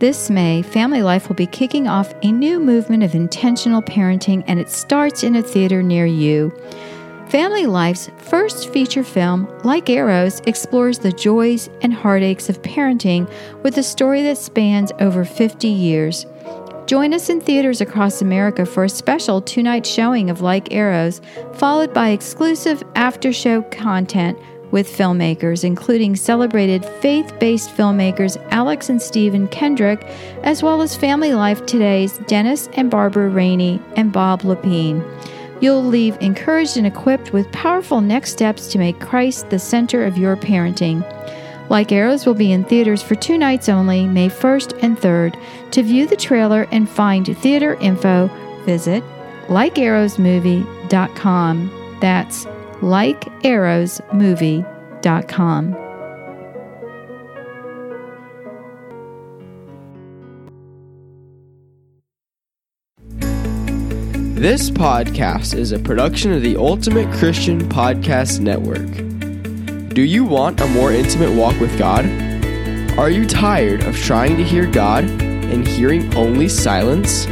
This May, Family Life will be kicking off a new movement of intentional parenting, and it starts in a theater near you. Family Life's first feature film, Like Arrows, explores the joys and heartaches of parenting with a story that spans over 50 years. Join us in theaters across America for a special two night showing of Like Arrows, followed by exclusive after show content with filmmakers, including celebrated faith based filmmakers Alex and Stephen Kendrick, as well as Family Life Today's Dennis and Barbara Rainey and Bob Lepine. You'll leave encouraged and equipped with powerful next steps to make Christ the center of your parenting. Like Arrows will be in theaters for two nights only, May 1st and 3rd. To view the trailer and find theater info, visit likearrowsmovie.com. That's likearrowsmovie.com. This podcast is a production of the Ultimate Christian Podcast Network. Do you want a more intimate walk with God? Are you tired of trying to hear God and hearing only silence?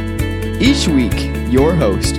Each week, your host,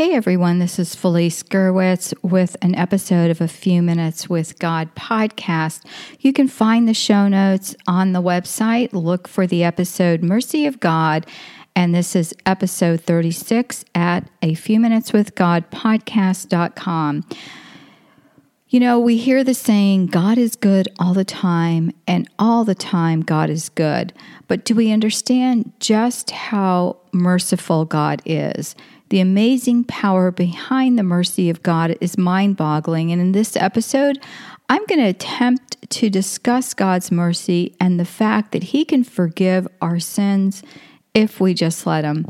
Hey everyone, this is Felice Gerwitz with an episode of A Few Minutes with God podcast. You can find the show notes on the website. Look for the episode Mercy of God, and this is episode 36 at a few minutes with God podcast.com. You know, we hear the saying, God is good all the time, and all the time, God is good. But do we understand just how merciful God is? The amazing power behind the mercy of God is mind boggling. And in this episode, I'm going to attempt to discuss God's mercy and the fact that He can forgive our sins if we just let Him.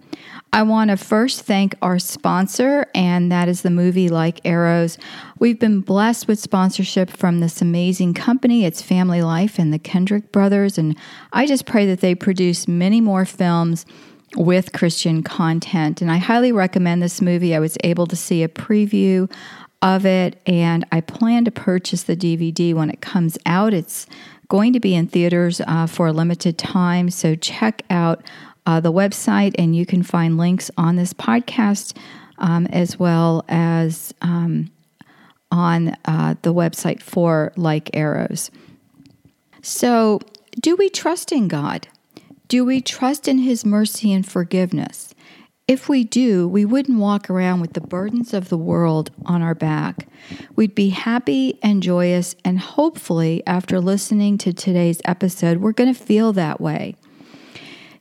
I want to first thank our sponsor, and that is the movie Like Arrows. We've been blessed with sponsorship from this amazing company. It's Family Life and the Kendrick brothers, and I just pray that they produce many more films with Christian content. And I highly recommend this movie. I was able to see a preview of it, and I plan to purchase the DVD when it comes out. It's going to be in theaters uh, for a limited time, so check out uh, the website, and you can find links on this podcast um, as well as um, on uh, the website for Like Arrows. So, do we trust in God? Do we trust in His mercy and forgiveness? If we do, we wouldn't walk around with the burdens of the world on our back. We'd be happy and joyous, and hopefully, after listening to today's episode, we're going to feel that way.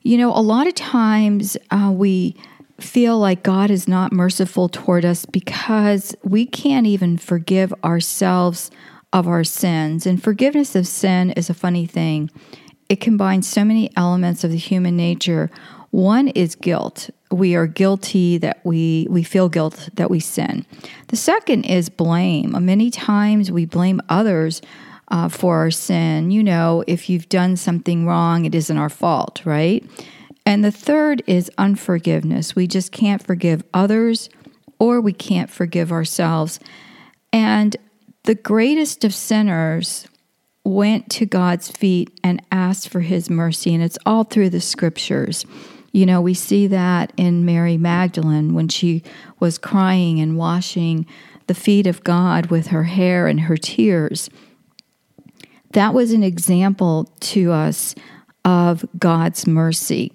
You know, a lot of times uh, we feel like God is not merciful toward us because we can't even forgive ourselves of our sins. And forgiveness of sin is a funny thing it combines so many elements of the human nature. One is guilt. We are guilty that we we feel guilt that we sin. The second is blame. Many times we blame others uh, for our sin. You know, if you've done something wrong, it isn't our fault, right? And the third is unforgiveness. We just can't forgive others or we can't forgive ourselves. And the greatest of sinners went to God's feet and asked for his mercy. And it's all through the scriptures. You know, we see that in Mary Magdalene when she was crying and washing the feet of God with her hair and her tears. That was an example to us of God's mercy.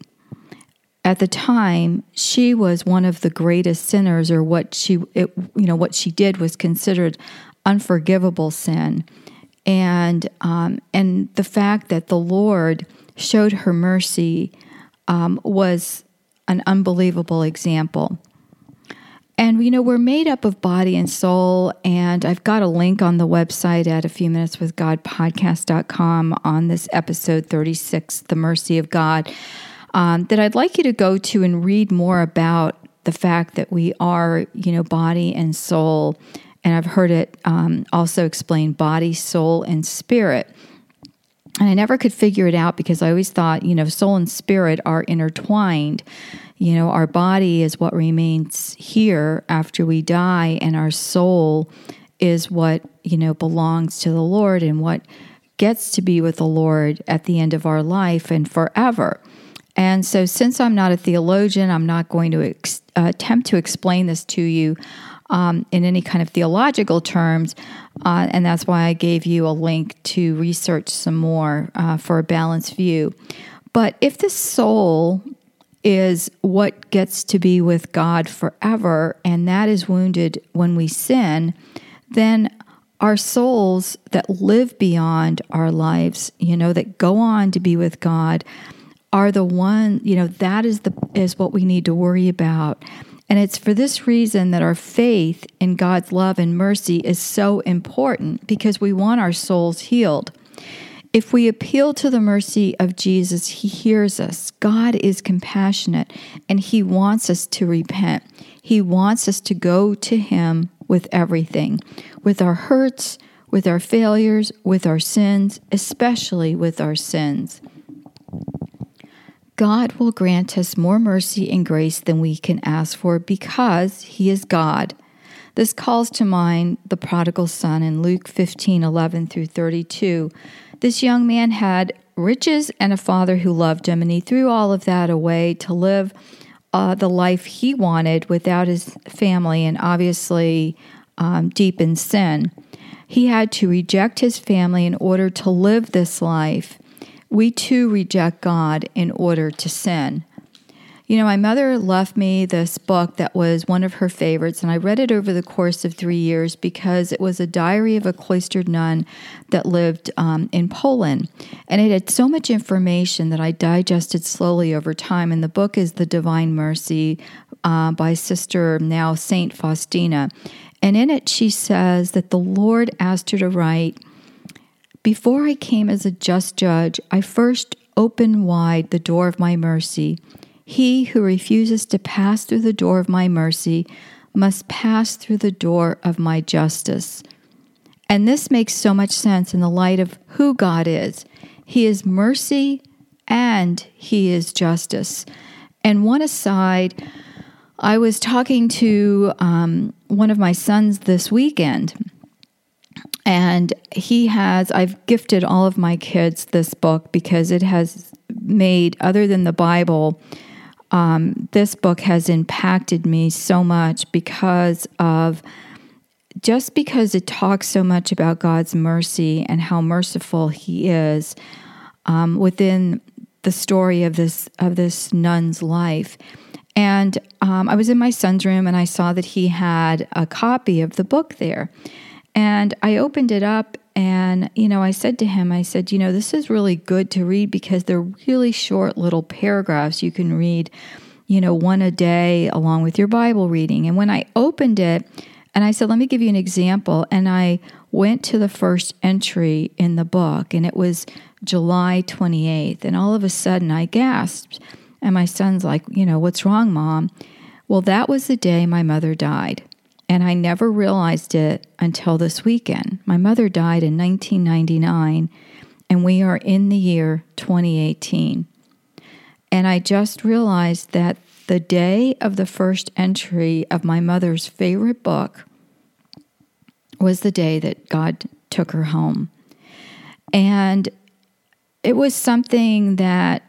At the time, she was one of the greatest sinners, or what she, it, you know, what she did was considered unforgivable sin and um, and the fact that the Lord showed her mercy um, was an unbelievable example. And you know, we're made up of body and soul, and I've got a link on the website at a few minutes with God podcast.com on this episode 36, The Mercy of God, um, that I'd like you to go to and read more about the fact that we are, you know, body and soul. And I've heard it um, also explained body, soul, and spirit. And I never could figure it out because I always thought, you know, soul and spirit are intertwined. You know, our body is what remains here after we die, and our soul is what, you know, belongs to the Lord and what gets to be with the Lord at the end of our life and forever. And so, since I'm not a theologian, I'm not going to ex- uh, attempt to explain this to you um, in any kind of theological terms. Uh, and that's why I gave you a link to research some more uh, for a balanced view. But if the soul is what gets to be with God forever, and that is wounded when we sin, then our souls that live beyond our lives, you know, that go on to be with God, are the one, you know, that is the is what we need to worry about. And it's for this reason that our faith in God's love and mercy is so important because we want our souls healed. If we appeal to the mercy of Jesus, He hears us. God is compassionate and He wants us to repent. He wants us to go to Him with everything, with our hurts, with our failures, with our sins, especially with our sins. God will grant us more mercy and grace than we can ask for because He is God. This calls to mind the prodigal son in Luke 15 11 through 32. This young man had riches and a father who loved him, and he threw all of that away to live uh, the life he wanted without his family and obviously um, deep in sin. He had to reject his family in order to live this life we too reject God in order to sin. You know, my mother left me this book that was one of her favorites, and I read it over the course of three years because it was a diary of a cloistered nun that lived um, in Poland. And it had so much information that I digested slowly over time. And the book is The Divine Mercy uh, by Sister, now Saint Faustina. And in it, she says that the Lord asked her to write before I came as a just judge, I first opened wide the door of my mercy. He who refuses to pass through the door of my mercy must pass through the door of my justice. And this makes so much sense in the light of who God is. He is mercy and He is justice. And one aside, I was talking to um, one of my sons this weekend and he has, I've gifted all of my kids this book because it has made, other than the Bible, um, this book has impacted me so much because of just because it talks so much about God's mercy and how merciful He is um, within the story of this of this nun's life. And um, I was in my son's room and I saw that he had a copy of the book there. And I opened it up and, you know, I said to him, I said, you know, this is really good to read because they're really short little paragraphs you can read, you know, one a day along with your Bible reading. And when I opened it, and I said, let me give you an example. And I went to the first entry in the book, and it was July 28th. And all of a sudden, I gasped. And my son's like, you know, what's wrong, mom? Well, that was the day my mother died. And I never realized it until this weekend. My mother died in 1999, and we are in the year 2018. And I just realized that the day of the first entry of my mother's favorite book was the day that God took her home. And it was something that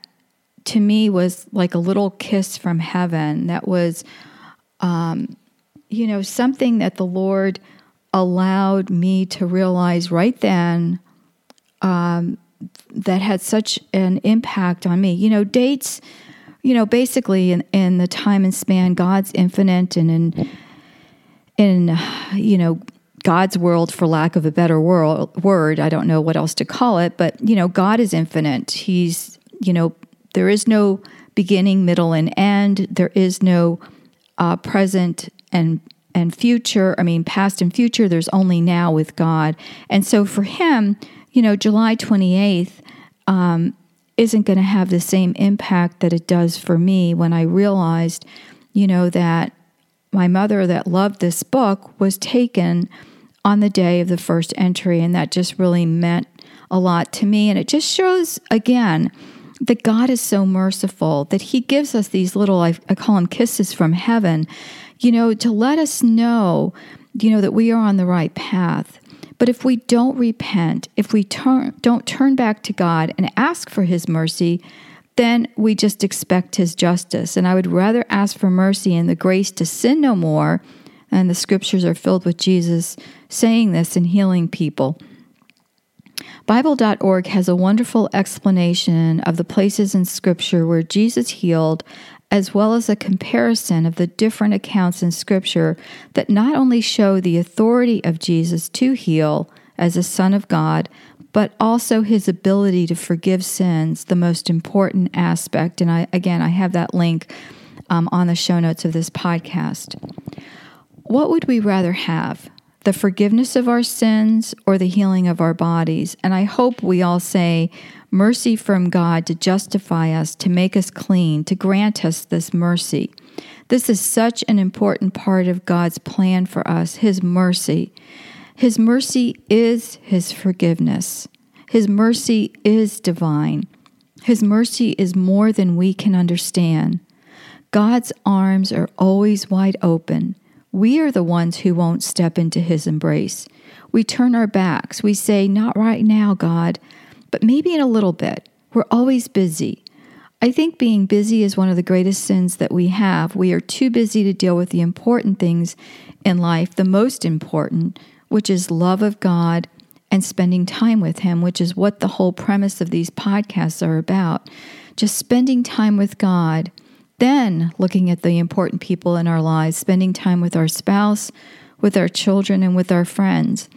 to me was like a little kiss from heaven that was um, you know, something that the Lord allowed me to realize right then um, that had such an impact on me. You know, dates, you know, basically in, in the time and span, God's infinite and in, in, you know, God's world, for lack of a better world, word, I don't know what else to call it, but, you know, God is infinite. He's, you know, there is no beginning, middle, and end. There is no uh, present and and future i mean past and future there's only now with god and so for him you know july 28th um, isn't going to have the same impact that it does for me when i realized you know that my mother that loved this book was taken on the day of the first entry. And that just really meant a lot to me. And it just shows again that God is so merciful that He gives us these little, I, I call them kisses from heaven, you know, to let us know, you know, that we are on the right path. But if we don't repent, if we turn, don't turn back to God and ask for His mercy, then we just expect His justice. And I would rather ask for mercy and the grace to sin no more. And the scriptures are filled with Jesus saying this and healing people. Bible.org has a wonderful explanation of the places in Scripture where Jesus healed, as well as a comparison of the different accounts in Scripture that not only show the authority of Jesus to heal as a Son of God, but also his ability to forgive sins, the most important aspect. And I, again, I have that link um, on the show notes of this podcast. What would we rather have? The forgiveness of our sins or the healing of our bodies. And I hope we all say, mercy from God to justify us, to make us clean, to grant us this mercy. This is such an important part of God's plan for us, His mercy. His mercy is His forgiveness. His mercy is divine. His mercy is more than we can understand. God's arms are always wide open. We are the ones who won't step into his embrace. We turn our backs. We say, Not right now, God, but maybe in a little bit. We're always busy. I think being busy is one of the greatest sins that we have. We are too busy to deal with the important things in life, the most important, which is love of God and spending time with Him, which is what the whole premise of these podcasts are about. Just spending time with God then looking at the important people in our lives, spending time with our spouse, with our children, and with our friends.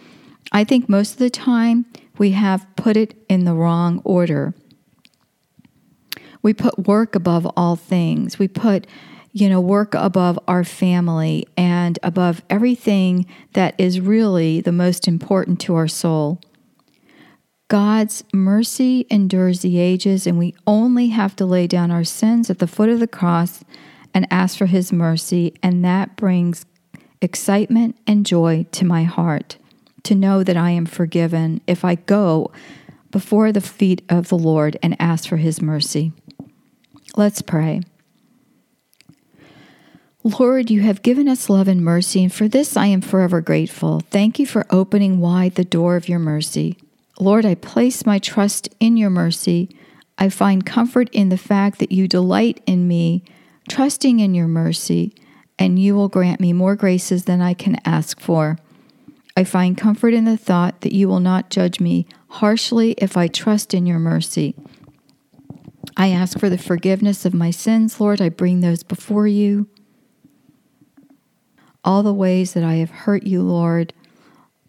I think most of the time we have put it in the wrong order. We put work above all things. We put, you know, work above our family and above everything that is really the most important to our soul. God's mercy endures the ages, and we only have to lay down our sins at the foot of the cross and ask for His mercy, and that brings excitement and joy to my heart to know that I am forgiven if I go before the feet of the Lord and ask for His mercy. Let's pray. Lord, you have given us love and mercy, and for this I am forever grateful. Thank you for opening wide the door of your mercy. Lord, I place my trust in your mercy. I find comfort in the fact that you delight in me, trusting in your mercy, and you will grant me more graces than I can ask for. I find comfort in the thought that you will not judge me harshly if I trust in your mercy. I ask for the forgiveness of my sins, Lord. I bring those before you. All the ways that I have hurt you, Lord,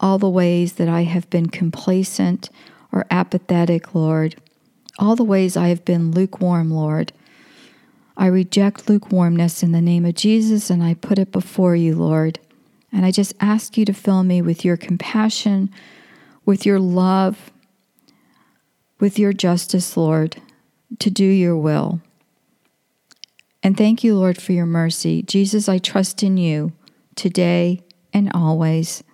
all the ways that I have been complacent or apathetic, Lord, all the ways I have been lukewarm, Lord. I reject lukewarmness in the name of Jesus and I put it before you, Lord. And I just ask you to fill me with your compassion, with your love, with your justice, Lord, to do your will. And thank you, Lord, for your mercy. Jesus, I trust in you today and always.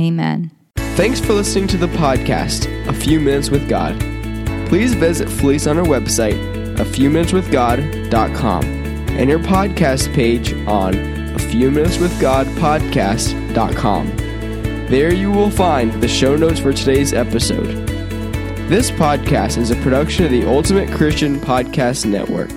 Amen. Thanks for listening to the podcast, A Few Minutes with God. Please visit Felice on our website, a few minutes with God.com, and your podcast page on a few minutes with God podcast.com. There you will find the show notes for today's episode. This podcast is a production of the Ultimate Christian Podcast Network.